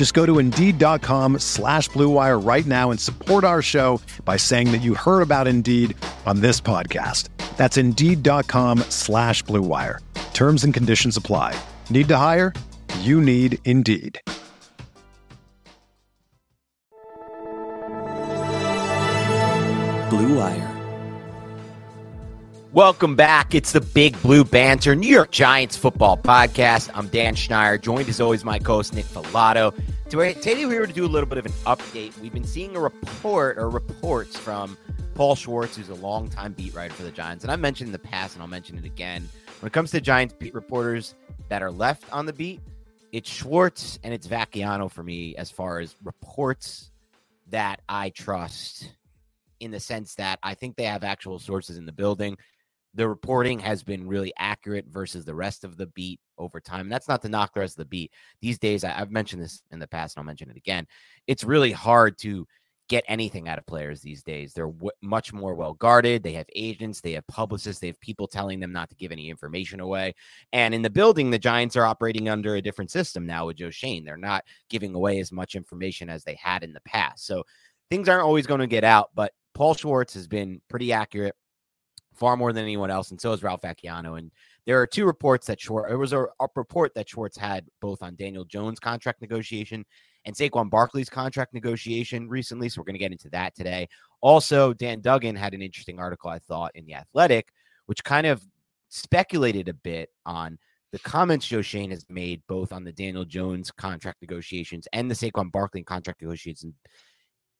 Just go to Indeed.com slash BlueWire right now and support our show by saying that you heard about Indeed on this podcast. That's Indeed.com slash BlueWire. Terms and conditions apply. Need to hire? You need Indeed. Blue Wire. Welcome back. It's the Big Blue Banter New York Giants football podcast. I'm Dan Schneider, joined as always my co-host Nick Falato. Today we were to do a little bit of an update. We've been seeing a report or reports from Paul Schwartz, who's a longtime beat writer for the Giants, and I've mentioned in the past, and I'll mention it again. When it comes to Giants beat reporters that are left on the beat, it's Schwartz and it's Vacchiano for me as far as reports that I trust in the sense that I think they have actual sources in the building. The reporting has been really accurate versus the rest of the beat over time. And that's not to knock the rest of the beat. These days, I, have mentioned this in the past, and I'll mention it again. It's really hard to get anything out of players these days. They're w- much more well guarded. They have agents, they have publicists, they have people telling them not to give any information away. And in the building, the Giants are operating under a different system now with Joe Schoen. They're not giving away as much information as they had in the past. So things aren't always going to get out, but Paul Schwartz has been pretty accurate, far more than anyone else, and so is Ralph Vacchiano. And there are two reports that Schwartz. It was a, a report that Schwartz had both on Daniel Jones' contract negotiation and Saquon Barkley's contract negotiation recently. So we're going to get into that today. Also, Dan Duggan had an interesting article I thought in the Athletic, which kind of speculated a bit on the comments Joe Schoen has made both on the Daniel Jones contract negotiations and the Saquon Barkley contract negotiations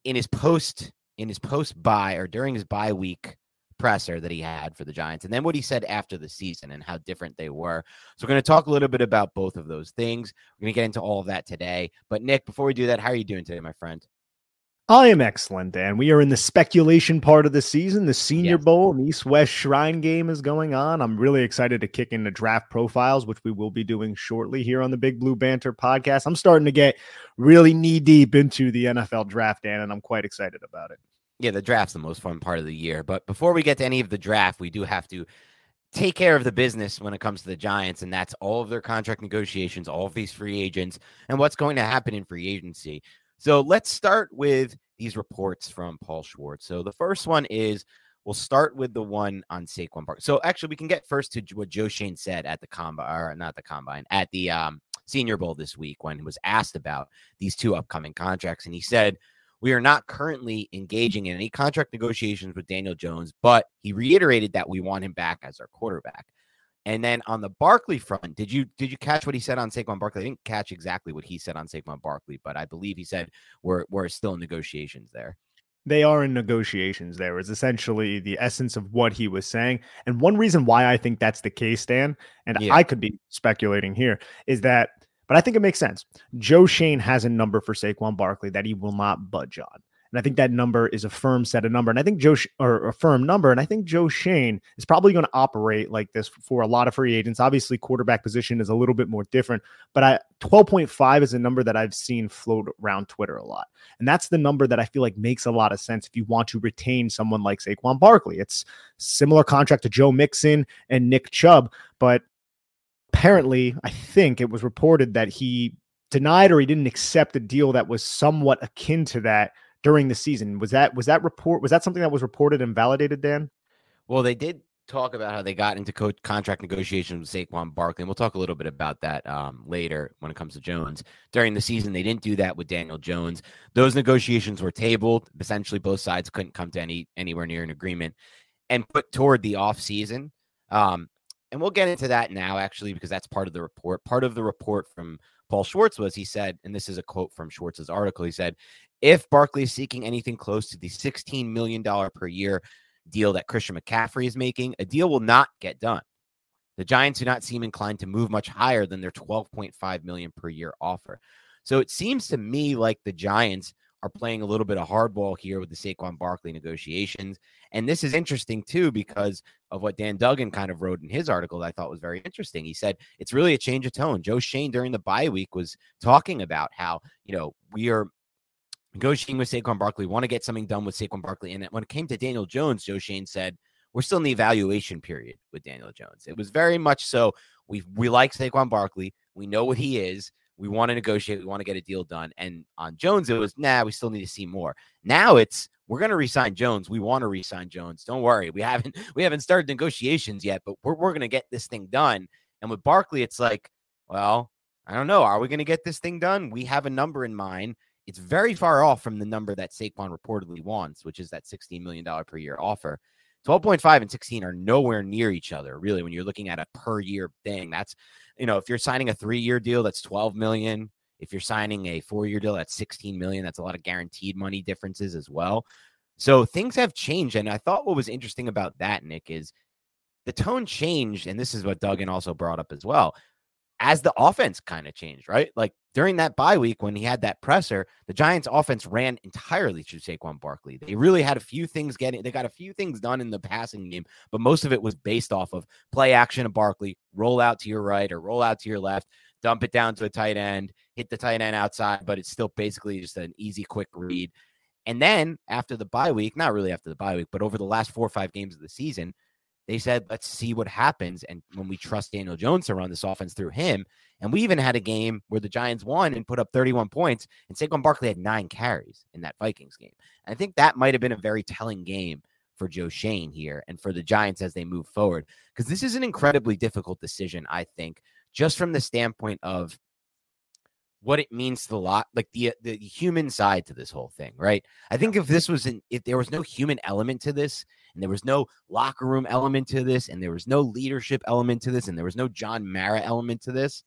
in his post in his post buy or during his bye week presser that he had for the Giants, and then what he said after the season and how different they were. So, we're going to talk a little bit about both of those things. We're going to get into all of that today. But, Nick, before we do that, how are you doing today, my friend? I am excellent, Dan. We are in the speculation part of the season. The Senior yes. Bowl and East West Shrine game is going on. I'm really excited to kick into draft profiles, which we will be doing shortly here on the Big Blue Banter podcast. I'm starting to get really knee deep into the NFL draft, Dan, and I'm quite excited about it. Yeah, the draft's the most fun part of the year. But before we get to any of the draft, we do have to take care of the business when it comes to the Giants, and that's all of their contract negotiations, all of these free agents, and what's going to happen in free agency. So let's start with these reports from Paul Schwartz. So the first one is we'll start with the one on Saquon Park. So actually, we can get first to what Joe Schoen said at the combine, or not the combine, at the um, Senior Bowl this week when he was asked about these two upcoming contracts, and he said we are not currently engaging in any contract negotiations with Daniel Jones, but he reiterated that we want him back as our quarterback. And then on the Barkley front, did you did you catch what he said on Saquon Barkley? I didn't catch exactly what he said on Saquon Barkley, but I believe he said we're we're still in negotiations there. They are in negotiations there is essentially the essence of what he was saying. And one reason why I think that's the case, Dan, and yeah. I could be speculating here, is that but I think it makes sense. Joe Schoen has a number for Saquon Barkley that he will not budge on. And I think that number is a firm set of number. And I think Joe, or a firm number. And I think Joe Schoen is probably going to operate like this for a lot of free agents. Obviously, quarterback position is a little bit more different, but I 12.5 is a number that I've seen float around Twitter a lot. And that's the number that I feel like makes a lot of sense if you want to retain someone like Saquon Barkley. It's similar contract to Joe Mixon and Nick Chubb, but apparently, I think it was reported that he denied or he didn't accept a deal that was somewhat akin to that during the season. Was that was that report was that something that was reported and validated, Dan? Well, they did talk about how they got into co- contract negotiations with Saquon Barkley. And we'll talk a little bit about that um, later when it comes to Jones. During the season, they didn't do that with Daniel Jones. Those negotiations were tabled. Essentially, both sides couldn't come to any anywhere near an agreement. and put toward the offseason. Um, and we'll get into that now, actually, because that's part of the report. Part of the report from Paul Schwartz was he said, and this is a quote from Schwartz's article. He said, if Barkley is seeking anything close to the $16 million per year deal that Christian McCaffrey is making, a deal will not get done. The Giants do not seem inclined to move much higher than their 12.5 million per year offer. So it seems to me like the Giants are playing a little bit of hardball here with the Saquon Barkley negotiations. And this is interesting too because of what Dan Duggan kind of wrote in his article that I thought was very interesting. He said it's really a change of tone. Joe Schoen during the bye week was talking about how, you know, we are negotiating with Saquon Barkley, We want to get something done with Saquon Barkley. And when it came to Daniel Jones, Joe Schoen said, we're still in the evaluation period with Daniel Jones. It was very much so. We we like Saquon Barkley. We know what he is. We want to negotiate. We want to get a deal done. And on Jones, it was nah. We still need to see more. Now it's we're going to resign Jones. We want to resign Jones. Don't worry. We haven't we haven't started negotiations yet, but we're we're going to get this thing done. And with Barkley, it's like, well, I don't know. Are we going to get this thing done? We have a number in mind. It's very far off from the number that Saquon reportedly wants, which is that $16 million per year offer. 12.5 and 16 are nowhere near each other, really, when you're looking at a per year thing. That's, you know, if you're signing a three year deal, that's 12 million. If you're signing a four year deal, that's 16 million. That's a lot of guaranteed money differences as well. So things have changed. And I thought what was interesting about that, Nick, is the tone changed. And this is what Duggan also brought up as well as the offense kind of changed, right? Like during that bye week when he had that presser, the Giants offense ran entirely through Saquon Barkley. They really had a few things getting, they got a few things done in the passing game, but most of it was based off of play action of Barkley, roll out to your right or roll out to your left, dump it down to a tight end, hit the tight end outside, but it's still basically just an easy, quick read. And then after the bye week, not really after the bye week, but over the last four or five games of the season, they said, let's see what happens. And when we trust Daniel Jones to run this offense through him, and we even had a game where the Giants won and put up 31 points, and Saquon Barkley had nine carries in that Vikings game. And I think that might have been a very telling game for Joe Schoen here and for the Giants as they move forward, because this is an incredibly difficult decision, I think, just from the standpoint of what it means to the lot, like the uh, the human side to this whole thing, right? I think if this was an if there was no human element to this, and there was no locker room element to this, and there was no leadership element to this, and there was no John Mara element to this,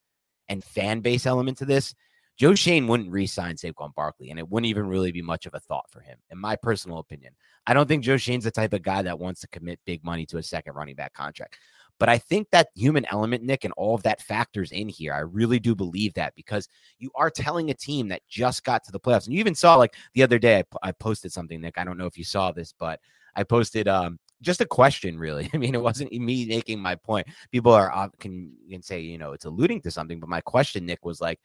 and fan base element to this, Joe Schoen wouldn't re-sign Saquon Barkley, and it wouldn't even really be much of a thought for him, in my personal opinion. I don't think Joe Schoen's the type of guy that wants to commit big money to a second running back contract. But I think that human element, Nick, and all of that factors in here. I really do believe that because you are telling a team that just got to the playoffs. And you even saw, like the other day, I, I posted something, Nick. I don't know if you saw this, but I posted um, just a question, really. I mean, it wasn't me making my point. People are uh, can, can say, you know, it's alluding to something. But my question, Nick, was like,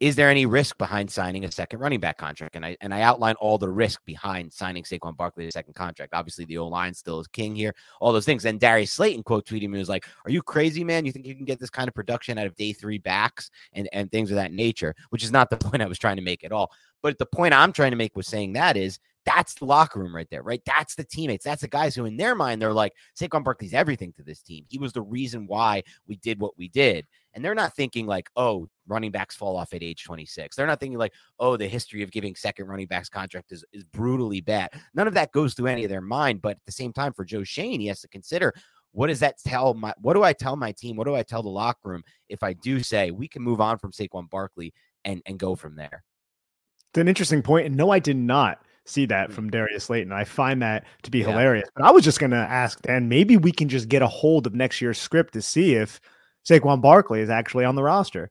is there any risk behind signing a second running back contract? And I and I outline all the risk behind signing Saquon Barkley a second contract. Obviously, the O line still is king here, all those things. And Darius Slayton quote tweeted me was like, "Are you crazy, man? You think you can get this kind of production out of day three backs and and things of that nature?" Which is not the point I was trying to make at all. But the point I'm trying to make with saying that is that's the locker room right there, right? That's the teammates. That's the guys who, in their mind, they're like, Saquon Barkley's everything to this team. He was the reason why we did what we did. And they're not thinking like, oh, running backs fall off at age 26. They're not thinking like, oh, the history of giving second running backs contract is, is brutally bad. None of that goes through any of their mind. But at the same time, for Joe Schoen, he has to consider what does that tell my what do I tell my team? What do I tell the locker room if I do say we can move on from Saquon Barkley and and go from there? It's an interesting point. And no, I did not see that mm. from Darius Slayton. I find that to be yeah. hilarious. But I was just going to ask Dan, maybe we can just get a hold of next year's script to see if Saquon Barkley is actually on the roster.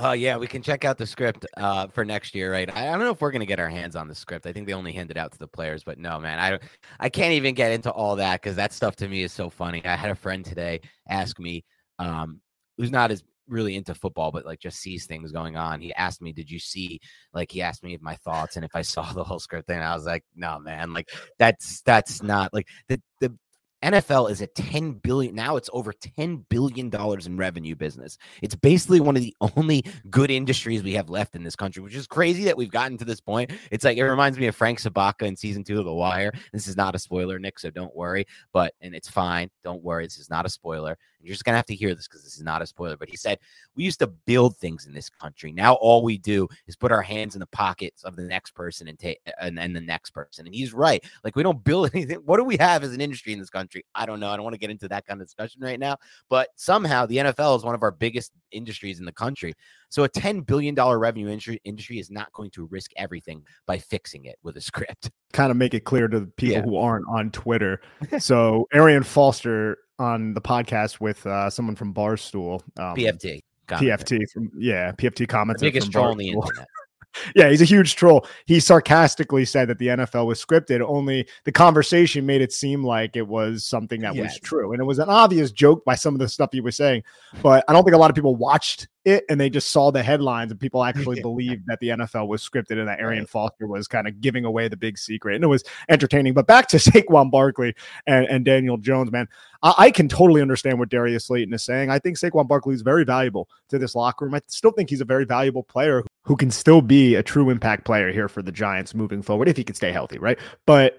Oh yeah, we can check out the script uh, for next year, right? I, I don't know if we're gonna get our hands on the script. I think they only handed it out to the players, but no, man, I I can't even get into all that because that stuff to me is so funny. I had a friend today ask me, um, who's not as really into football, but like just sees things going on. He asked me, "Did you see?" Like he asked me if my thoughts and if I saw the whole script thing. I was like, "No, man. Like that's that's not like the the NFL is a 10 billion now it's over 10 billion dollars in revenue business. It's basically one of the only good industries we have left in this country, which is crazy that we've gotten to this point. It's like it reminds me of Frank Sobotka in season 2 of The Wire. This is not a spoiler, Nick, so don't worry, but and it's fine. Don't worry. This is not a spoiler. You're just going to have to hear this cuz this is not a spoiler, but he said, "We used to build things in this country. Now all we do is put our hands in the pockets of the next person and take and, and the next person." And he's right. Like we don't build anything. What do we have as an industry in this country? I don't know. I don't want to get into that kind of discussion right now, but somehow the NFL is one of our biggest industries in the country. So a $10 billion revenue industry, industry is not going to risk everything by fixing it with a script. Kind of make it clear to the people yeah. who aren't on Twitter. so Arian Foster on the podcast with uh, someone from Barstool. Um, PFT. PFT from yeah, PFT comments. Biggest troll on the internet yeah, he's a huge troll. He sarcastically said that the NFL was scripted, only the conversation made it seem like it was something that yes. was true. And it was an obvious joke by some of the stuff he was saying. But I don't think a lot of people watched it and they just saw the headlines and people actually believed that the NFL was scripted and that Arian. Foster was kind of giving away the big secret. And it was entertaining. But back to Saquon Barkley and, and Daniel Jones, man, I, I, can totally understand what Darius Slayton is saying. I think Saquon Barkley is very valuable to this locker room. I still think he's a very valuable player who can still be a true impact player here for the Giants moving forward if he can stay healthy, right? But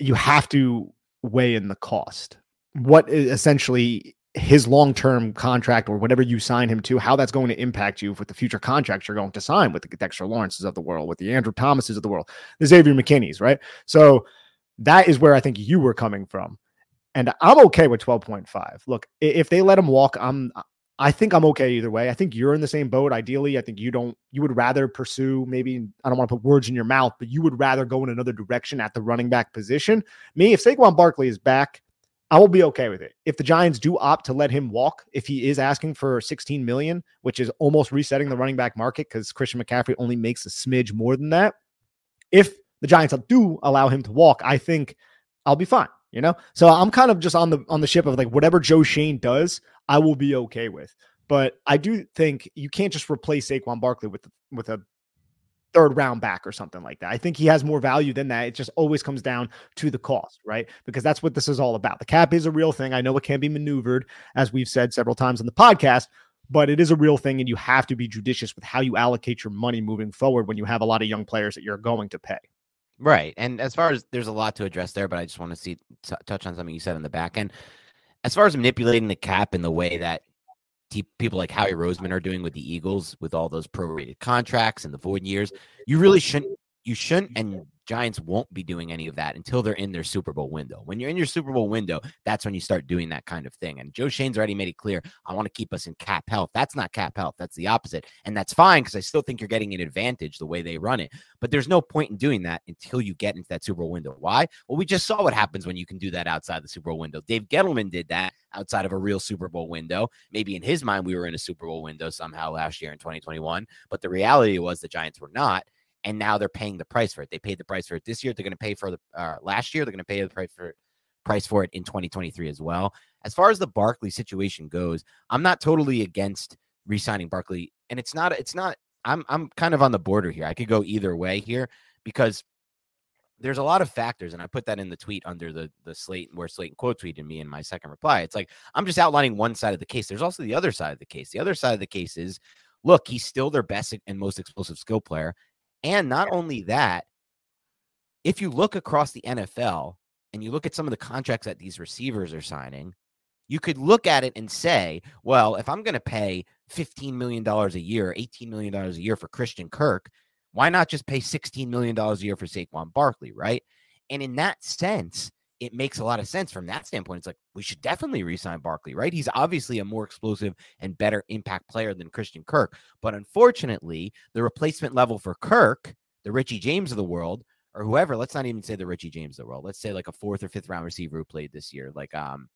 you have to weigh in the cost. What essentially his long-term contract or whatever you sign him to, how that's going to impact you with the future contracts you're going to sign with the Dexter Lawrences of the world, with the Andrew Thomases of the world, the Xavier McKinneys, right? So that is where I think you were coming from. And I'm okay with 12.5. Look, if they let him walk, I'm I think I'm okay either way. I think you're in the same boat. Ideally, I think you don't, you would rather pursue maybe, I don't want to put words in your mouth, but you would rather go in another direction at the running back position. Me, if Saquon Barkley is back, I will be okay with it. If the Giants do opt to let him walk, if he is asking for 16 million, which is almost resetting the running back market because Christian McCaffrey only makes a smidge more than that. If the Giants do allow him to walk, I think I'll be fine. You know, so I'm kind of just on the on the ship of like whatever Joe Schoen does, I will be okay with. But I do think you can't just replace Saquon Barkley with with a third round back or something like that. I think he has more value than that. It just always comes down to the cost, right? Because that's what this is all about. The cap is a real thing. I know it can be maneuvered, as we've said several times on the podcast, but it is a real thing. And you have to be judicious with how you allocate your money moving forward when you have a lot of young players that you're going to pay. Right. And as far as there's a lot to address there, but I just want to see t- touch on something you said in the back end. As far as manipulating the cap in the way that people like Howie Roseman are doing with the Eagles with all those prorated contracts and the void years. You really shouldn't you shouldn't and Giants won't be doing any of that until they're in their Super Bowl window. When you're in your Super Bowl window, that's when you start doing that kind of thing. And Joe Schoen's already made it clear, I want to keep us in cap health. That's not cap health. That's the opposite. And that's fine because I still think you're getting an advantage the way they run it. But there's no point in doing that until you get into that Super Bowl window. Why? Well, we just saw what happens when you can do that outside the Super Bowl window. Dave Gettleman did that outside of a real Super Bowl window. Maybe in his mind, we were in a Super Bowl window somehow last year in 2021. But the reality was the Giants were not and now they're paying the price for it. They paid the price for it this year. They're going to pay for the uh, last year. They're going to pay the price for price for it in 2023 as well. As far as the Barkley situation goes, I'm not totally against re-signing Barkley, and it's not. It's not. I'm I'm kind of on the border here. I could go either way here because there's a lot of factors, and I put that in the tweet under the the Slate where Slayton quote tweeted me in my second reply. It's like I'm just outlining one side of the case. There's also the other side of the case. The other side of the case is look, he's still their best and most explosive skill player. And not only that, if you look across the NFL and you look at some of the contracts that these receivers are signing, you could look at it and say, well, if I'm going to pay $15 million a year, $18 million a year for Christian Kirk, why not just pay $16 million a year for Saquon Barkley, right? And in that sense, it makes a lot of sense from that standpoint. It's like we should definitely resign Barkley, right? He's obviously a more explosive and better impact player than Christian Kirk. But unfortunately, the replacement level for Kirk, the Richie James of the world, or whoever, let's not even say the Richie James of the world. Let's say like a fourth or fifth round receiver who played this year, like um,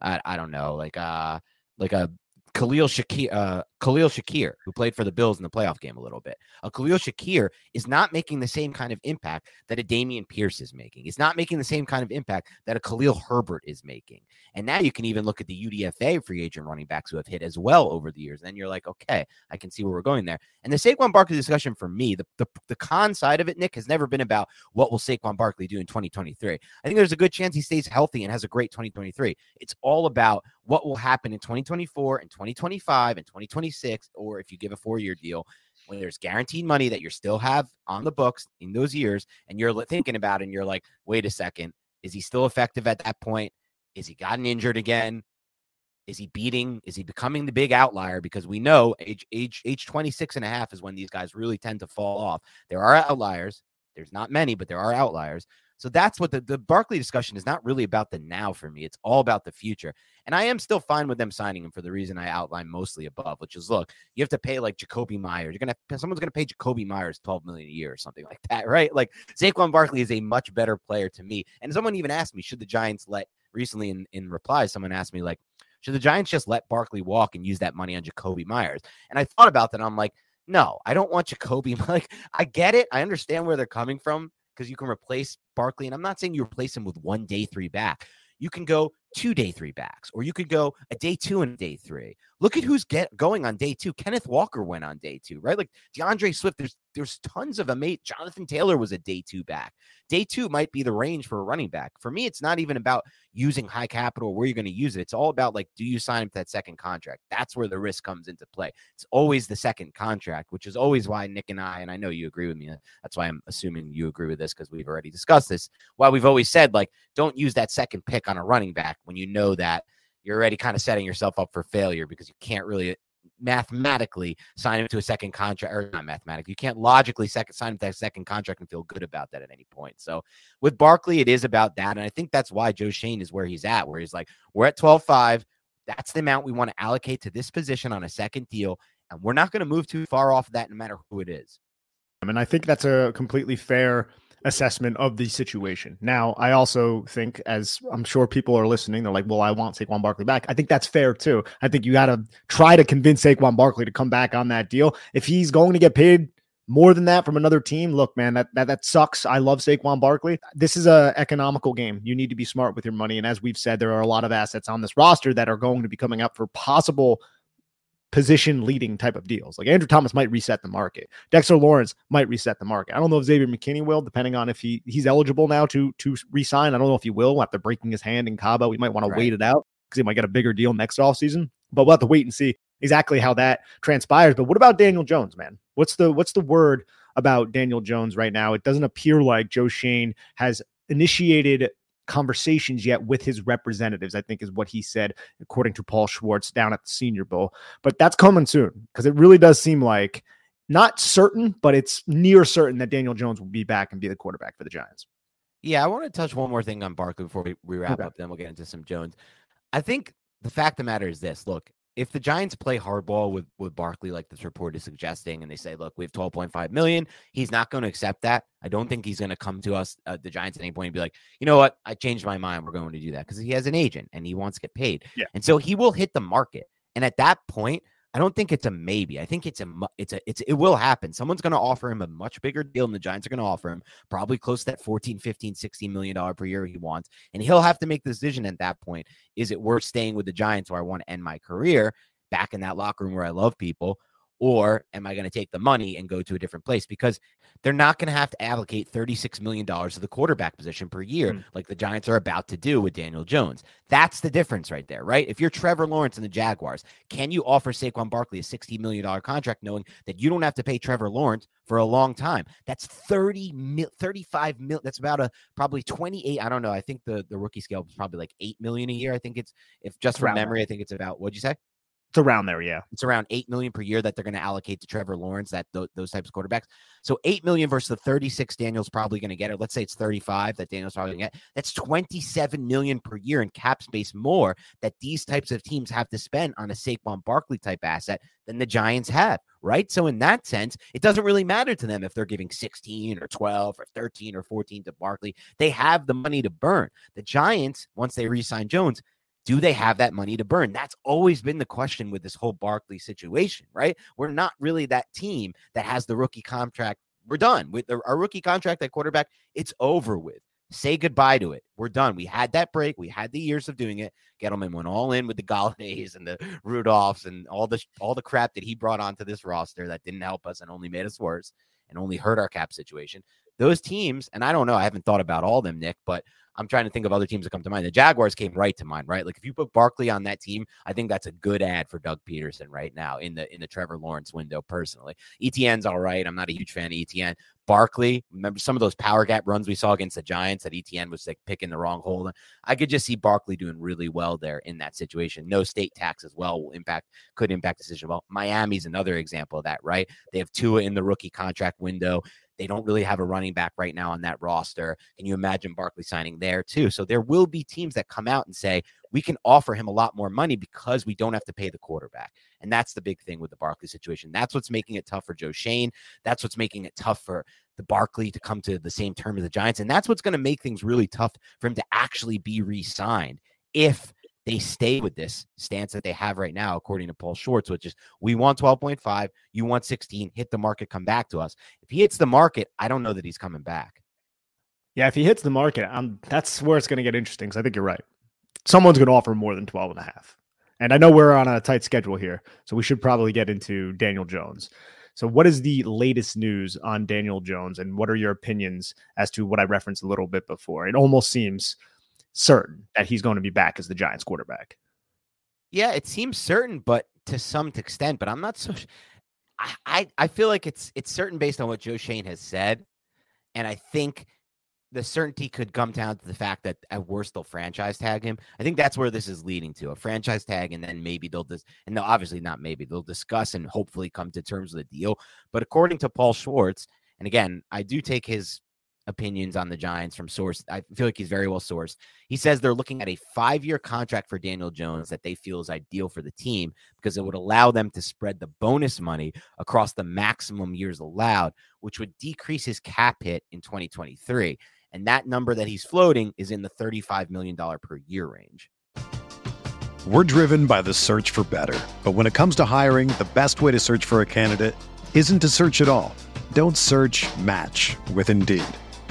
I, I don't know, like uh, like a Khalil Shakir, uh, Khalil Shakir, who played for the Bills in the playoff game a little bit. A Khalil Shakir is not making the same kind of impact that a Dameon Pierce is making. It's not making the same kind of impact that a Khalil Herbert is making. And now you can even look at the UDFA free agent running backs who have hit as well over the years. And then you're like, okay, I can see where we're going there. And the Saquon Barkley discussion for me, the, the, the con side of it, Nick, has never been about what will Saquon Barkley do in 2023. I think there's a good chance he stays healthy and has a great 2023. It's all about what will happen in 2024 and 2025 and 2026, or if you give a four year deal, when there's guaranteed money that you still have on the books in those years, and you're thinking about it and you're like, wait a second, is he still effective at that point? Is he gotten injured again? Is he beating? Is he becoming the big outlier? Because we know age age age 26 and a half is when these guys really tend to fall off. There are outliers. There's not many, but there are outliers. So that's what the, the Barkley discussion is not really about the now for me. It's all about the future. And I am still fine with them signing him for the reason I outlined mostly above, which is look, you have to pay like Jakobi Meyers. You're gonna have, someone's gonna pay Jakobi Meyers 12 million a year or something like that, right? Like Saquon Barkley is a much better player to me. And someone even asked me, should the Giants let recently in, in reply, someone asked me, like, should the Giants just let Barkley walk and use that money on Jakobi Meyers? And I thought about that. I'm like, no, I don't want Jakobi. Like, I get it. I understand where they're coming from because you can replace Barkley. And I'm not saying you replace him with one day three back. You can go two day three backs, or you could go a day two and a day three. Look at who's get going on day two. Kenneth Walker went on day two, right? Like DeAndre Swift. There's there's tons of amazing. Jonathan Taylor was a day two back. Day two might be the range for a running back. For me, it's not even about using high capital where you're going to use it. It's all about like, do you sign up that second contract? That's where the risk comes into play. It's always the second contract, which is always why Nick and I, and I know you agree with me. Uh, that's why I'm assuming you agree with this because we've already discussed this. Why we've always said like, don't use that second pick on a running back when you know that you're already kind of setting yourself up for failure because you can't really uh, mathematically sign him to a second contract or not mathematically you can't logically second sign him to that second contract and feel good about that at any point. So with barkley it is about that and i think that's why joe Schoen is where he's at where he's like we're at 12-5 that's the amount we want to allocate to this position on a second deal and we're not going to move too far off of that no matter who it is. And i think that's a completely fair assessment of the situation. Now, I also think, as I'm sure people are listening, they're like, well, I want Saquon Barkley back. I think that's fair too. I think you got to try to convince Saquon Barkley to come back on that deal. If he's going to get paid more than that from another team, look, man, that that, that sucks. I love Saquon Barkley. This is a economical game. You need to be smart with your money. And as we've said, there are a lot of assets on this roster that are going to be coming up for possible position leading type of deals. Like Andrew Thomas might reset the market. Dexter Lawrence might reset the market. I don't know if Xavier McKinney will, depending on if he he's eligible now to to resign. I don't know if he will after breaking his hand in Cabo. We might want right. to wait it out because he might get a bigger deal next offseason. But we'll have to wait and see exactly how that transpires. But what about Daniel Jones, man? What's the what's the word about Daniel Jones right now? It doesn't appear like Joe Schoen has initiated conversations yet with his representatives, I think is what he said, according to Paul Schwartz down at the Senior Bowl. But that's coming soon because it really does seem like not certain, but it's near certain that Daniel Jones will be back and be the quarterback for the Giants. Yeah, I want to touch one more thing on Barkley before we, we wrap okay. up, then we'll get into some Jones. I think the fact of the matter is this look, if the Giants play hardball with with Barkley, like this report is suggesting, and they say, "Look, we have 12.5 million," he's not going to accept that. I don't think he's going to come to us, uh, the Giants, at any point and be like, "You know what? I changed my mind. We're going to do that," because he has an agent and he wants to get paid. Yeah. And so he will hit the market. And at that point, I don't think it's a maybe. I think it's a it's a it's it will happen. Someone's going to offer him a much bigger deal than the Giants are going to offer him, probably close to that 14, 15, 16 million dollar per year he wants. And he'll have to make the decision at that point. Is it worth staying with the Giants where I want to end my career? back in that locker room where I love people? Or am I going to take the money and go to a different place? Because they're not going to have to allocate $36 million to the quarterback position per year, mm. like the Giants are about to do with Daniel Jones. That's the difference right there, right? If you're Trevor Lawrence and the Jaguars, can you offer Saquon Barkley a $60 million contract knowing that you don't have to pay Trevor Lawrence for a long time? That's 30 mil, 35 mil. That's about a probably 28. I don't know. I think the, the rookie scale is probably like 8 million a year. I think it's, if just from memory, I think it's about, what'd you say? It's around there, yeah. It's around eight million per year that they're going to allocate to Trevor Lawrence. That th- those types of quarterbacks. So eight million versus the thirty-six Daniel's probably going to get. Or let's say it's thirty-five that Daniel's probably going to get. That's twenty-seven million per year in cap space more that these types of teams have to spend on a Saquon Barkley type asset than the Giants have. Right. So in that sense, it doesn't really matter to them if they're giving sixteen or twelve or thirteen or fourteen to Barkley. They have the money to burn. The Giants, once they re-sign Jones do they have that money to burn? That's always been the question with this whole Barkley situation, right? We're not really that team that has the rookie contract. We're done with our rookie contract at quarterback. It's over with. Say goodbye to it. We're done. We had that break. We had the years of doing it. Gettleman went all in with the Golladays and the Rudolphs and all the all the crap that he brought onto this roster that didn't help us and only made us worse and only hurt our cap situation. Those teams, and I don't know, I haven't thought about all them, Nick, but I'm trying to think of other teams that come to mind. The Jaguars came right to mind, right? Like if you put Barkley on that team, I think that's a good ad for Doug Pederson right now in the in the Trevor Lawrence window. Personally, ETN's all right. I'm not a huge fan of ETN. Barkley, remember some of those power gap runs we saw against the Giants that ETN was like picking the wrong hole. I could just see Barkley doing really well there in that situation. No state tax as well will impact could impact decision. Well, Miami's another example of that, right? They have Tua in the rookie contract window. They don't really have a running back right now on that roster. Can you imagine Barkley signing there too? So there will be teams that come out and say, we can offer him a lot more money because we don't have to pay the quarterback. And that's the big thing with the Barkley situation. That's what's making it tough for Joe Schoen. That's what's making it tough for the Barkley to come to the same term as the Giants. And that's what's going to make things really tough for him to actually be re signed if they stay with this stance that they have right now, according to Paul Schwartz, which is we want 12.5, you want 16, hit the market, come back to us. If he hits the market, I don't know that he's coming back. Yeah, if he hits the market, that's where it's going to get interesting because I think you're right. Someone's going to offer more than 12 and a half. And I know we're on a tight schedule here, so we should probably get into Daniel Jones. So, what is the latest news on Daniel Jones, and what are your opinions as to what I referenced a little bit before? It almost seems certain that he's going to be back as the Giants quarterback. Yeah, it seems certain, but to some extent, but I'm not so. I, I, I feel like it's it's certain based on what Joe Schoen has said, and I think the certainty could come down to the fact that at worst they'll franchise tag him. I think that's where this is leading to a franchise tag, and then maybe they'll just and they'll obviously not maybe they'll discuss and hopefully come to terms with a deal. But according to Paul Schwartz, and again, I do take his opinions on the Giants from source. I feel like he's very well sourced. He says they're looking at a five year contract for Daniel Jones that they feel is ideal for the team because it would allow them to spread the bonus money across the maximum years allowed, which would decrease his cap hit in 2023. And that number that he's floating is in the $35 million per year range. We're driven by the search for better. But when it comes to hiring, the best way to search for a candidate isn't to search at all. Don't search match with Indeed.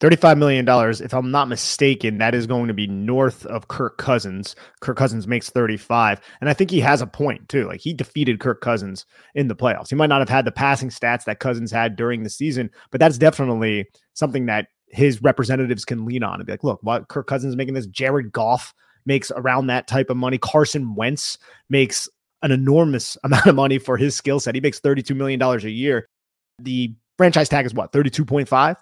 $35 million. If I'm not mistaken, that is going to be north of Kirk Cousins. Kirk Cousins makes 35. And I think he has a point too. Like he defeated Kirk Cousins in the playoffs. He might not have had the passing stats that Cousins had during the season, but that's definitely something that his representatives can lean on and be like, look, what Kirk Cousins is making this. Jared Goff makes around that type of money. Carson Wentz makes an enormous amount of money for his skill set. He makes $32 million a year. The franchise tag is what, 32.5?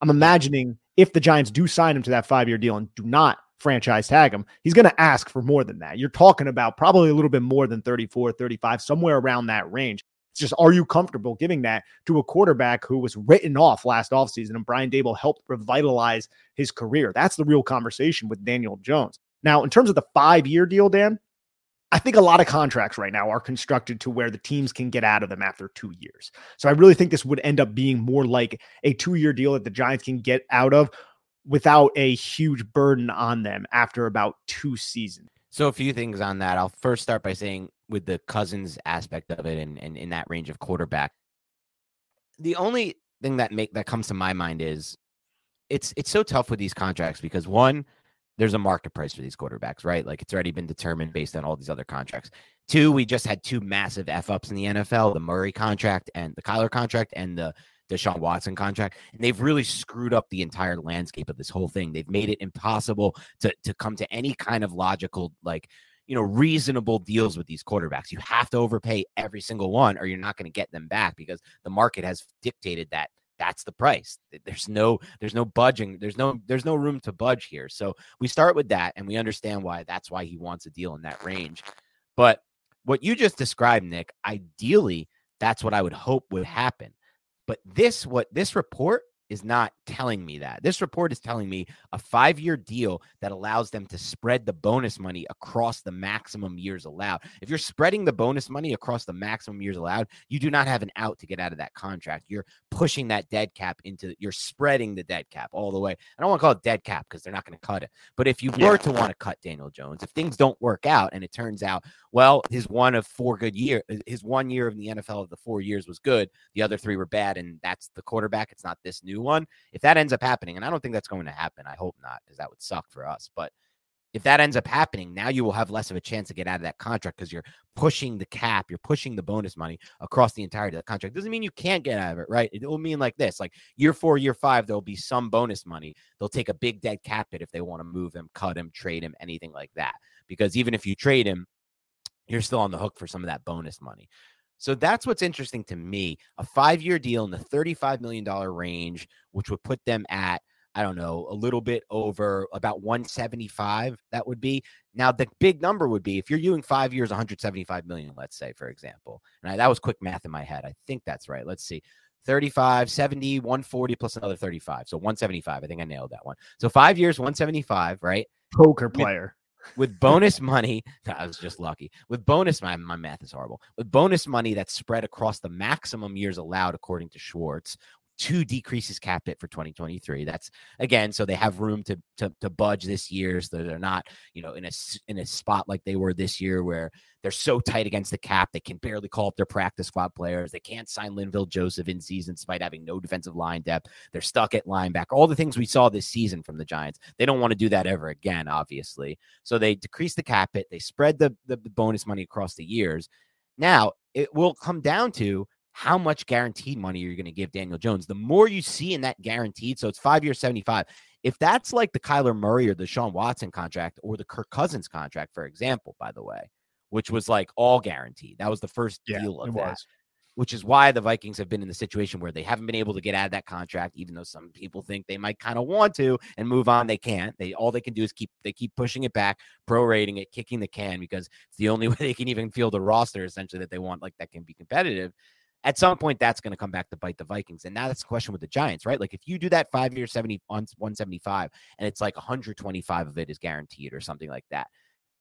I'm imagining if the Giants do sign him to that five year deal and do not franchise tag him, he's going to ask for more than that. You're talking about probably a little bit more than 34, 35, somewhere around that range. It's just, are you comfortable giving that to a quarterback who was written off last offseason and Brian Daboll helped revitalize his career? That's the real conversation with Daniel Jones. Now, in terms of the five year deal, Dan, I think a lot of contracts right now are constructed to where the teams can get out of them after two years. So I really think this would end up being more like a two year deal that the Giants can get out of without a huge burden on them after about two seasons. So a few things on that. I'll first start by saying with the Cousins aspect of it and, and in that range of quarterback, the only thing that make that comes to my mind is it's it's so tough with these contracts because one, there's a market price for these quarterbacks, right? Like it's already been determined based on all these other contracts. Two, we just had two massive F ups in the NFL, the Murray contract and the Kyler contract and the Deshaun Watson contract. And they've really screwed up the entire landscape of this whole thing. They've made it impossible to to come to any kind of logical, like, you know, reasonable deals with these quarterbacks. You have to overpay every single one, or you're not going to get them back because the market has dictated that that's the price. There's no there's no budging there's no there's no room to budge here. So we start with that and we understand why that's why he wants a deal in that range. But what you just described nick ideally that's what i would hope would happen. But this what this report is not telling me that. This report is telling me a five year deal that allows them to spread the bonus money across the maximum years allowed. If you're spreading the bonus money across the maximum years allowed, you do not have an out to get out of that contract. You're pushing that dead cap into, you're spreading the dead cap all the way. I don't want to call it dead cap because they're not going to cut it. But if you were yeah. to want to cut Daniel Jones, if things don't work out and it turns out, well, his one of four good year, uh, his one year of the NFL of the four years was good, the other three were bad, and that's the quarterback. It's not this new one. If that ends up happening, and I don't think that's going to happen. I hope not, because that would suck for us. But if that ends up happening, now you will have less of a chance to get out of that contract because you're pushing the cap, you're pushing the bonus money across the entirety of the contract. Doesn't mean you can't get out of it, right? It will mean like this: like year four, year five, there'll be some bonus money. They'll take a big dead cap hit if they want to move him, cut him, trade him, anything like that. Because even if you trade him, you're still on the hook for some of that bonus money. So that's what's interesting to me. A five year deal in the $35 million range, which would put them at, I don't know, a little bit over about 175. That would be. Now, the big number would be if you're doing five years, 175 million, let's say, for example. And I, that was quick math in my head. I think that's right. Let's see. 35, 70, 140 plus another 35. So 175. I think I nailed that one. So five years, 175, right? Poker player with bonus money. I was just lucky. With bonus, my, my math is horrible. With bonus money that's spread across the maximum years allowed, according to Schwartz, two decreases cap hit for 2023. That's again, so they have room to to, to budge this year, so they're not, you know, in a in a spot like they were this year where they're so tight against the cap they can barely call up their practice squad players. They can't sign Linval Joseph in season despite having no defensive line depth. They're stuck at linebacker. All the things we saw this season from the Giants. They don't want to do that ever again, obviously. So they decrease the cap hit. They spread the the bonus money across the years. Now it will come down to how much guaranteed money are you're going to give Daniel Jones. The more you see in that guaranteed, so it's five years, 75. If that's like the Kyler Murray or Deshaun Watson contract or the Kirk Cousins contract, for example, by the way, which was like all guaranteed. That was the first yeah, deal of that. Was. Which is why the Vikings have been in the situation where they haven't been able to get out of that contract, even though some people think they might kind of want to and move on. They can't. They all they can do is keep they keep pushing it back, prorating it, kicking the can because it's the only way they can even field a roster essentially that they want, like that can be competitive at some point that's going to come back to bite the Vikings. And now that's the question with the Giants, right? Like if you do that five year 70 on 175 and it's like 125 of it is guaranteed or something like that.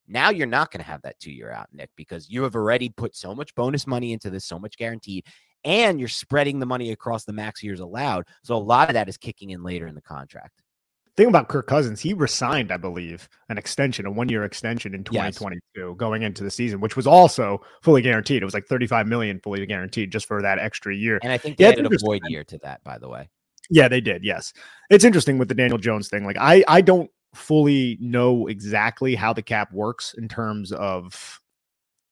Now you're not going to have that two year out, Nick, because you have already put so much bonus money into this, so much guaranteed, and you're spreading the money across the max years allowed. So a lot of that is kicking in later in the contract thing about Kirk Cousins, he resigned, I believe, an extension, a one year extension in 2022 yes. going into the season, which was also fully guaranteed. It was like 35 million fully guaranteed just for that extra year. And I think they yeah, added a void year to that, by the way. Yeah, they did. Yes. It's interesting with the Daniel Jones thing. Like I, I don't fully know exactly how the cap works in terms of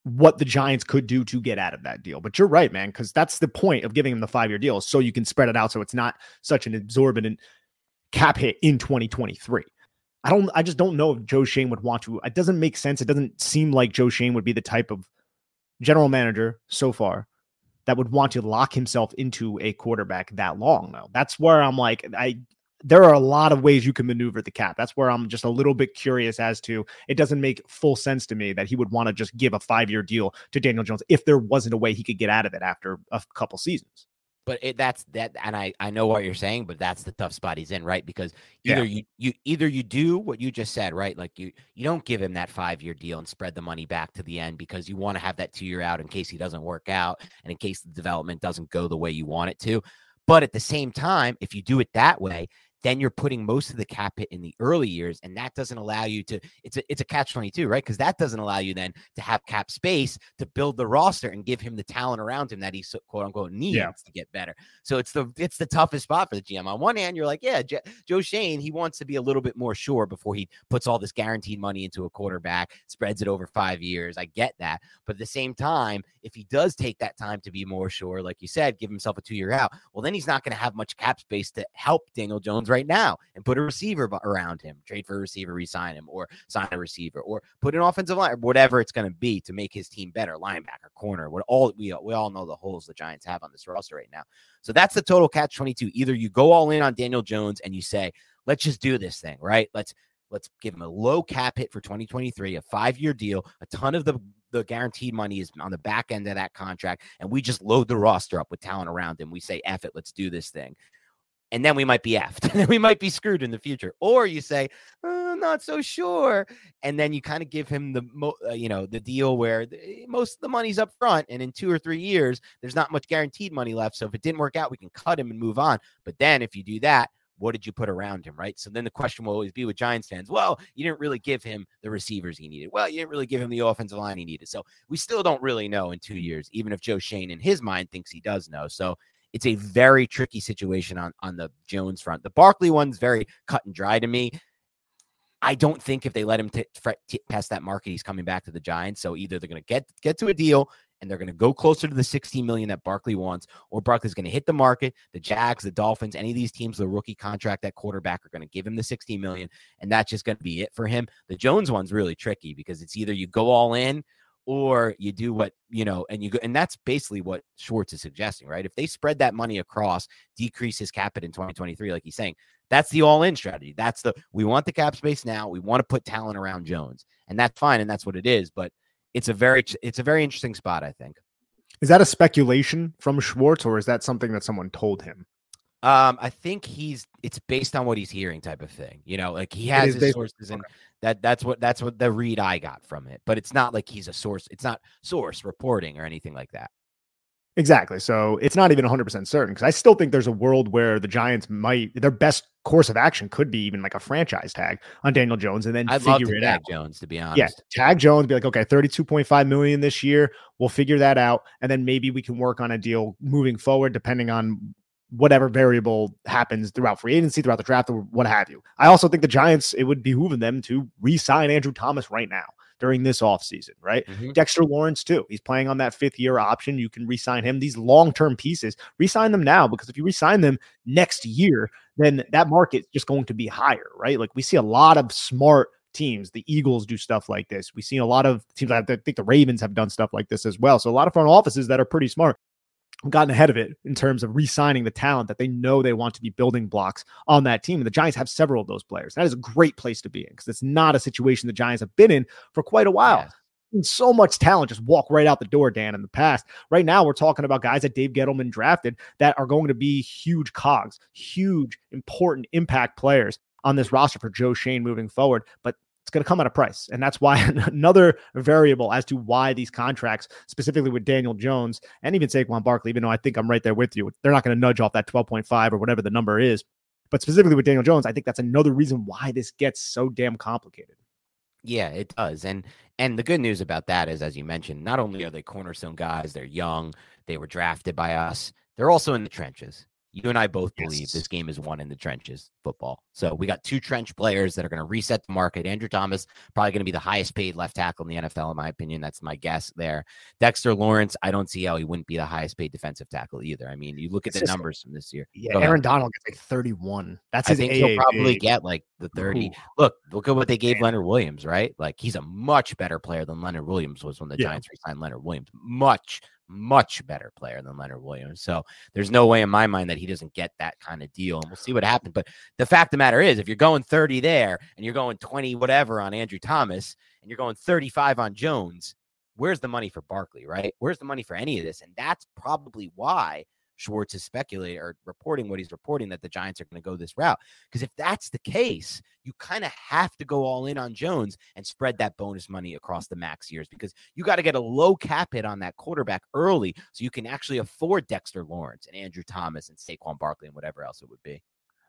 what the Giants could do to get out of that deal. But you're right, man, because that's the point of giving him the five year deal. So you can spread it out so it's not such an exorbitant cap hit in 2023. I don't I just don't know if Joe Schoen would want to. It doesn't make sense. It doesn't seem like Joe Schoen would be the type of general manager so far that would want to lock himself into a quarterback that long though. That's where I'm like I there are a lot of ways you can maneuver the cap. That's where I'm just a little bit curious as to it doesn't make full sense to me that he would want to just give a 5-year deal to Daniel Jones if there wasn't a way he could get out of it after a couple seasons. But it, that's that and I I know what you're saying, but that's the tough spot he's in, right? Because either yeah. you you either you do what you just said, right? Like you you don't give him that 5-year deal and spread the money back to the end because you want to have that 2-year out in case he doesn't work out and in case the development doesn't go the way you want it to. But at the same time, if you do it that way, then you're putting most of the cap hit in the early years, and that doesn't allow you to. It's a it's a catch twenty two, right? Because that doesn't allow you then to have cap space to build the roster and give him the talent around him that he quote unquote needs yeah. to get better. So it's the it's the toughest spot for the GM. On one hand, you're like, yeah, J- Joe Schoen, he wants to be a little bit more sure before he puts all this guaranteed money into a quarterback, spreads it over five years. I get that, but at the same time, if he does take that time to be more sure, like you said, give himself a two year out, well, then he's not going to have much cap space to help Daniel Jones right now and put a receiver around him, trade for a receiver, resign him, or sign a receiver, or put an offensive line, whatever it's going to be to make his team better, linebacker, corner, what all we we all know the holes the Giants have on this roster right now. So that's the total catch 22. Either you go all in on Daniel Jones and you say, let's just do this thing, right? Let's let's give him a low cap hit for 2023, a five-year deal, a ton of the the guaranteed money is on the back end of that contract, and we just load the roster up with talent around him. We say, F it, let's do this thing and then we might be effed and then we might be screwed in the future or you say oh, i'm not so sure and then you kind of give him the mo- uh, you know the deal where the, eh, most of the money's up front and in two or three years there's not much guaranteed money left so if it didn't work out we can cut him and move on but then if you do that what did you put around him, right? So then the question will always be with Giants fans, well, you didn't really give him the receivers he needed. Well, you didn't really give him the offensive line he needed. So we still don't really know in two years, even if Joe Schoen in his mind thinks he does know. So it's a very tricky situation on on the Jones front. The Barkley one's very cut and dry to me. I don't think if they let him t- t- test that market, he's coming back to the Giants. So either they're going to get get to a deal and they're going to go closer to the 16 million that Barkley wants, or Barkley's going to hit the market. The Jags, the Dolphins, any of these teams, the rookie contract that quarterback are going to give him the 16 million, and that's just going to be it for him. The Jones one's really tricky because it's either you go all in or you do what you know and you go and that's basically what schwartz is suggesting right? If they spread that money across decrease his cap in 2023 like he's saying that's the all-in strategy. That's the we want the cap space now. We want to put talent around jones. And that's fine and that's what it is but it's a very it's a very interesting spot i think. Is that a speculation from schwartz or is that something that someone told him um, I think he's it's based on what he's hearing, type of thing. You know, like he has his sources, and that that's what that's what the read I got from it. But it's not like he's a source. It's not source reporting or anything like that. Exactly. So it's not even 100% certain because I still think there's a world where the Giants might, their best course of action could be even like a franchise tag on Daniel Jones and then I'd figure it tag out. Jones, to be honest. Yeah. Tag Jones, be like, okay, 32.5 million this year. We'll figure that out. And then maybe we can work on a deal moving forward, depending on whatever variable happens throughout free agency, throughout the draft, or what have you. I also think the Giants, it would behoove them to re sign Andrew Thomas right now during this offseason, right? Mm-hmm. Dexter Lawrence, too. He's playing on that fifth year option. You can re sign him. These long term pieces, re sign them now because if you re sign them next year, then that market's just going to be higher, right? Like we see a lot of smart teams. The Eagles do stuff like this. We see a lot of teams. I think the Ravens have done stuff like this as well. So a lot of front offices that are pretty smart gotten ahead of it in terms of re-signing the talent that they know they want to be building blocks on that team. And the Giants have several of those players. That is a great place to be in because it's not a situation the Giants have been in for quite a while. Yes. And so much talent just walk right out the door, Dan, in the past. Right now, we're talking about guys that Dave Gettleman drafted that are going to be huge cogs, huge, important impact players on this roster for Joe Schoen moving forward. But it's going to come at a price. And that's why another variable as to why these contracts, specifically with Daniel Jones and even Saquon Barkley, even though I think I'm right there with you, they're not going to nudge off that 12.5 or whatever the number is. But specifically with Daniel Jones, I think that's another reason why this gets so damn complicated. Yeah, it does. And and the good news about that is as you mentioned, not only are they cornerstone guys, they're young, they were drafted by us, they're also in the trenches you and I both yes. believe this game is won in the trenches football. So we got two trench players that are going to reset the market. Andrew Thomas, probably going to be the highest paid left tackle in the NFL, in my opinion. That's my guess there. Dexter Lawrence, I don't see how he wouldn't be the highest paid defensive tackle either. I mean, you look at it's the just, numbers from this year. Yeah, Aaron Donald gets like 31. That's his I think he'll probably get like the 30. Ooh. Look, look at what they gave Leonard Williams, right? Like he's a much better player than Leonard Williams was when the yeah. Giants resigned Leonard Williams. Much much better player than Leonard Williams. So there's no way in my mind that he doesn't get that kind of deal. And we'll see what happens. But the fact of the matter is, if you're going 30 there and you're going 20 whatever on Andrew Thomas and you're going 35 on Jones, where's the money for Barkley, right? Where's the money for any of this? And that's probably why Schwartz is speculating or reporting what he's reporting that the Giants are going to go this route. Because if that's the case, you kind of have to go all in on Jones and spread that bonus money across the max years because you got to get a low cap hit on that quarterback early so you can actually afford Dexter Lawrence and Andrew Thomas and Saquon Barkley and whatever else it would be.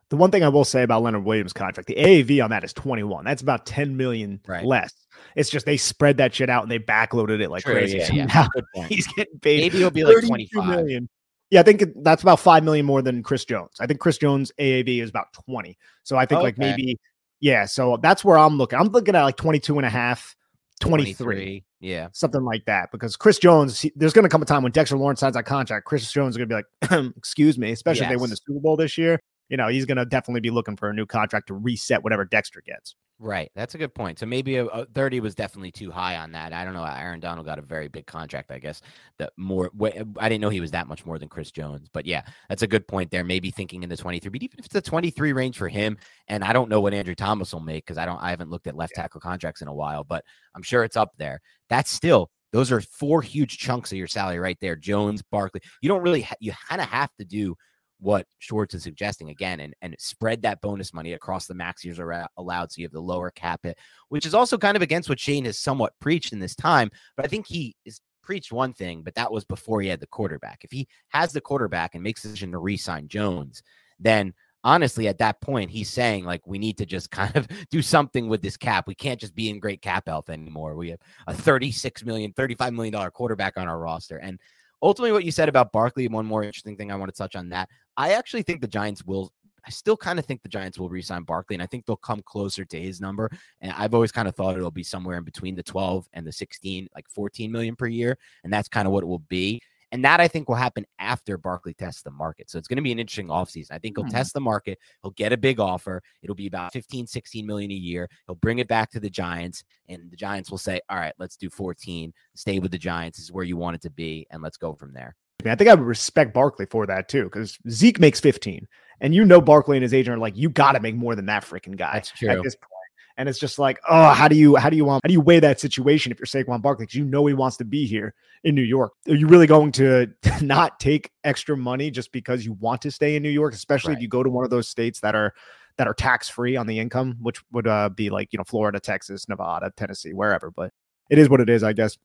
The one thing I will say about Leonard Williams' contract, the AAV on that is 21. That's about 10 million right. less. It's just they spread that shit out and they backloaded it like True, crazy. Yeah, so yeah. Now he's getting paid. Maybe he'll be like 25 million. Yeah, I think that's about five million more than Chris Jones. I think Chris Jones AAV is about 20. So I think okay. like maybe, yeah. So that's where I'm looking. I'm looking at like 22 and a half, 23. 23 yeah. Something like that. Because Chris Jones, he, there's going to come a time when Dexter Lawrence signs that contract. Chris Jones is going to be like, excuse me, especially yes. if they win the Super Bowl this year you know, he's going to definitely be looking for a new contract to reset whatever Dexter gets. Right. That's a good point. So maybe a, a 30 was definitely too high on that. I don't know. Aaron Donald got a very big contract, I guess. That more uh, I didn't know he was that much more than Chris Jones. But yeah, that's a good point there. Maybe thinking in the 23, but even if it's a 23 range for him, and I don't know what Andrew Thomas will make because I don't I haven't looked at left tackle contracts in a while, but I'm sure it's up there. That's still those are four huge chunks of your salary right there. Jones, Barkley. You don't really ha- you kind of have to do what Schwartz is suggesting again and, and spread that bonus money across the max years are allowed. So you have the lower cap it, which is also kind of against what Schoen has somewhat preached in this time. But I think he is preached one thing, but that was before he had the quarterback. If he has the quarterback and makes the decision to re-sign Jones, then honestly, at that point, he's saying like we need to just kind of do something with this cap. We can't just be in great cap health anymore. We have a 36 million, 35 million dollar quarterback on our roster. And ultimately what you said about Barkley, one more interesting thing I want to touch on that. I actually think the Giants will I still kind of think the Giants will resign Barkley, and I think they'll come closer to his number. And I've always kind of thought it'll be somewhere in between the 12 and the 16, like 14 million per year. And that's kind of what it will be. And that I think will happen after Barkley tests the market. So it's going to be an interesting offseason. I think he'll hmm. test the market. He'll get a big offer. It'll be about 15, 16 million a year. He'll bring it back to the Giants, and the Giants will say, All right, let's do 14. Stay with the Giants. This is where you want it to be. And let's go from there. I think I would respect Barkley for that too, because Zeke makes 15. And you know Barkley and his agent are like, you got to make more than that freaking guy That's true. at this point. And it's just like, oh, how do you how do you um, how do you weigh that situation if you're Saquon Barkley? Because you know he wants to be here in New York. Are you really going to not take extra money just because you want to stay in New York, especially right. if you go to one of those states that are that are tax free on the income, which would uh, be like you know Florida, Texas, Nevada, Tennessee, wherever. But it is what it is, I guess.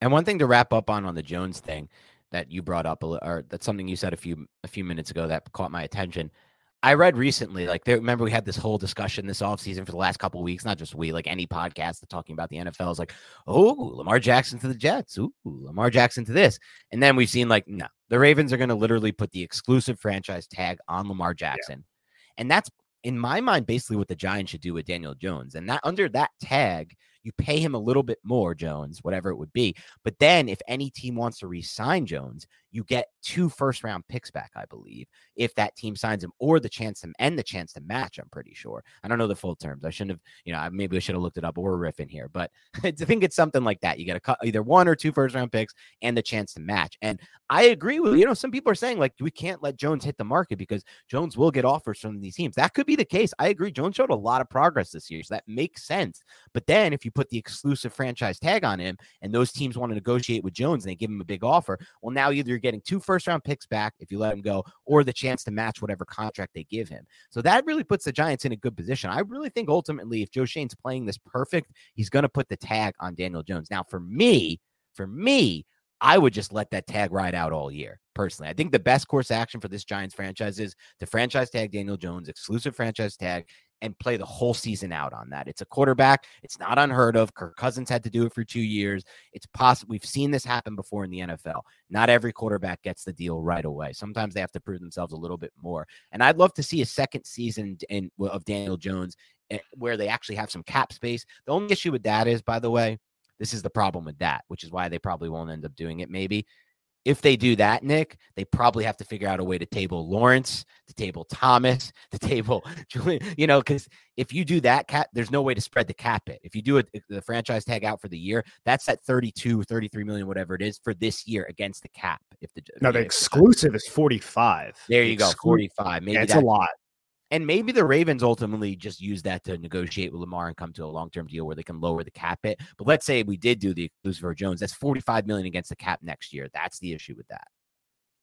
And one thing to wrap up on on the Jones thing that you brought up, or that's something you said a few a few minutes ago that caught my attention. I read recently, like, they, remember we had this whole discussion this offseason for the last couple weeks, not just we, like any podcast talking about the NFL is like, oh, Lamar Jackson to the Jets. Ooh, Lamar Jackson to this. And then we've seen, like, no, the Ravens are going to literally put the exclusive franchise tag on Lamar Jackson. Yeah. And that's, in my mind, basically what the Giants should do with Daniel Jones. And that under that tag, you pay him a little bit more, Jones, whatever it would be. But then if any team wants to re-sign Jones, you get two first round picks back, I believe, if that team signs him, or the chance to and the chance to match. I'm pretty sure. I don't know the full terms. I shouldn't have, you know, maybe I should have looked it up. or riffing here, but I think it's something like that. You get a cut either one or two first round picks and the chance to match. And I agree with you know some people are saying like we can't let Jones hit the market because Jones will get offers from these teams. That could be the case. I agree. Jones showed a lot of progress this year, so that makes sense. But then if you put the exclusive franchise tag on him and those teams want to negotiate with Jones and they give him a big offer, well now either you're getting two first round picks back if you let him go, or the chance to match whatever contract they give him. So that really puts the Giants in a good position. I really think ultimately, if Joe Schoen's playing this perfect, he's going to put the tag on Daniel Jones. Now, for me, for me, I would just let that tag ride out all year. Personally, I think the best course action for this Giants franchise is to franchise tag Daniel Jones, exclusive franchise tag, and play the whole season out on that. It's a quarterback. It's not unheard of. Kirk Cousins had to do it for two years. It's possible. We've seen this happen before in the NFL. Not every quarterback gets the deal right away. Sometimes they have to prove themselves a little bit more. And I'd love to see a second season in, of Daniel Jones eh, where they actually have some cap space. The only issue with that is, by the way, this is the problem with that, which is why they probably won't end up doing it. Maybe if they do that, Nick, they probably have to figure out a way to table Lawrence, to table Thomas, to table Julian, you know, because if you do that, cap, there's no way to spread the cap it. If you do it, the franchise tag out for the year, that's at 32, 33 million, whatever it is for this year against the cap. If the no, the exclusive is 45. There you go, 45. Maybe yeah, it's a lot. And maybe the Ravens ultimately just use that to negotiate with Lamar and come to a long-term deal where they can lower the cap it. But let's say we did do the exclusive for Jones, that's 45 million against the cap next year. That's the issue with that.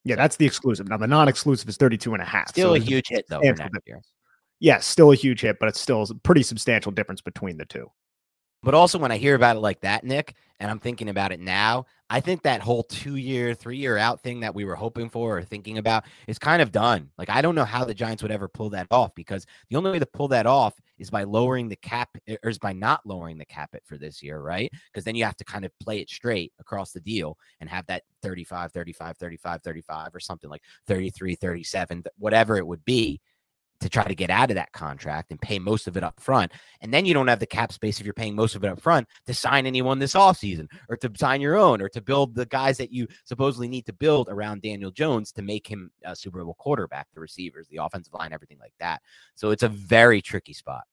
Yeah, that's the exclusive. Now the non-exclusive is 32 and a half. Still so a huge hit though for next year. Yes, yeah, still a huge hit, but it's still a pretty substantial difference between the two. But also when I hear about it like that, Nick, and I'm thinking about it now, I think that whole two year, three year out thing that we were hoping for or thinking about is kind of done. Like, I don't know how the Giants would ever pull that off because the only way to pull that off is by lowering the cap eh, or is by not lowering the cap it for this year, right? Because then you have to kind of play it straight across the deal and have that 35, 35, 35, 35 or something like 33, 37, whatever it would be to try to get out of that contract and pay most of it up front. And then you don't have the cap space if you're paying most of it up front to sign anyone this offseason or to sign your own or to build the guys that you supposedly need to build around Daniel Jones to make him a Super Bowl quarterback, the receivers, the offensive line, everything like that. So it's a very tricky spot.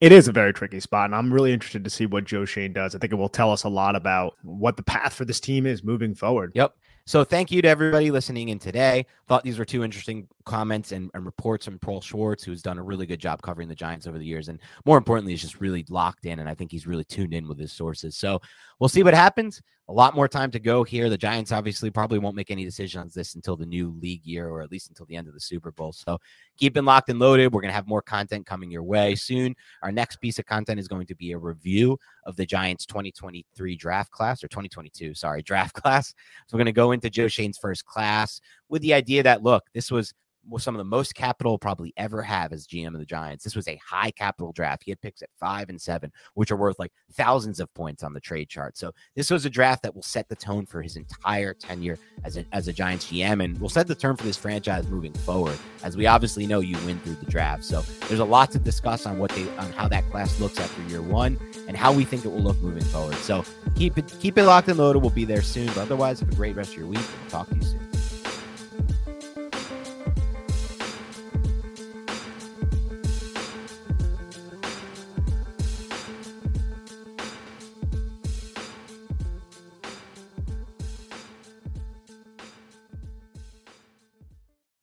It is a very tricky spot, and I'm really interested to see what Joe Schoen does. I think it will tell us a lot about what the path for this team is moving forward. Yep. So thank you to everybody listening in today. Thought these were two interesting comments and, and, reports from Paul Schwartz, who's done a really good job covering the Giants over the years. And more importantly, is just really locked in. And I think he's really tuned in with his sources. So we'll see what happens. A lot more time to go here. The Giants obviously probably won't make any decisions on this until the new league year or at least until the end of the Super Bowl. So keep it locked and loaded. We're going to have more content coming your way soon. Our next piece of content is going to be a review of the Giants 2023 draft class or 2022, sorry, draft class. So we're going to go into Joe Schoen's first class with the idea that, look, this was was some of the most capital probably ever have as GM of the Giants. This was a high capital draft. He had picks at five and seven, which are worth like thousands of points on the trade chart. So this was a draft that will set the tone for his entire tenure as a as a Giants GM and will set the tone for this franchise moving forward. As we obviously know, you win through the draft. So there's a lot to discuss on what they on how that class looks after year one and how we think it will look moving forward. So keep it keep it locked and loaded. We'll be there soon. But otherwise, have a great rest of your week. We'll talk to you soon.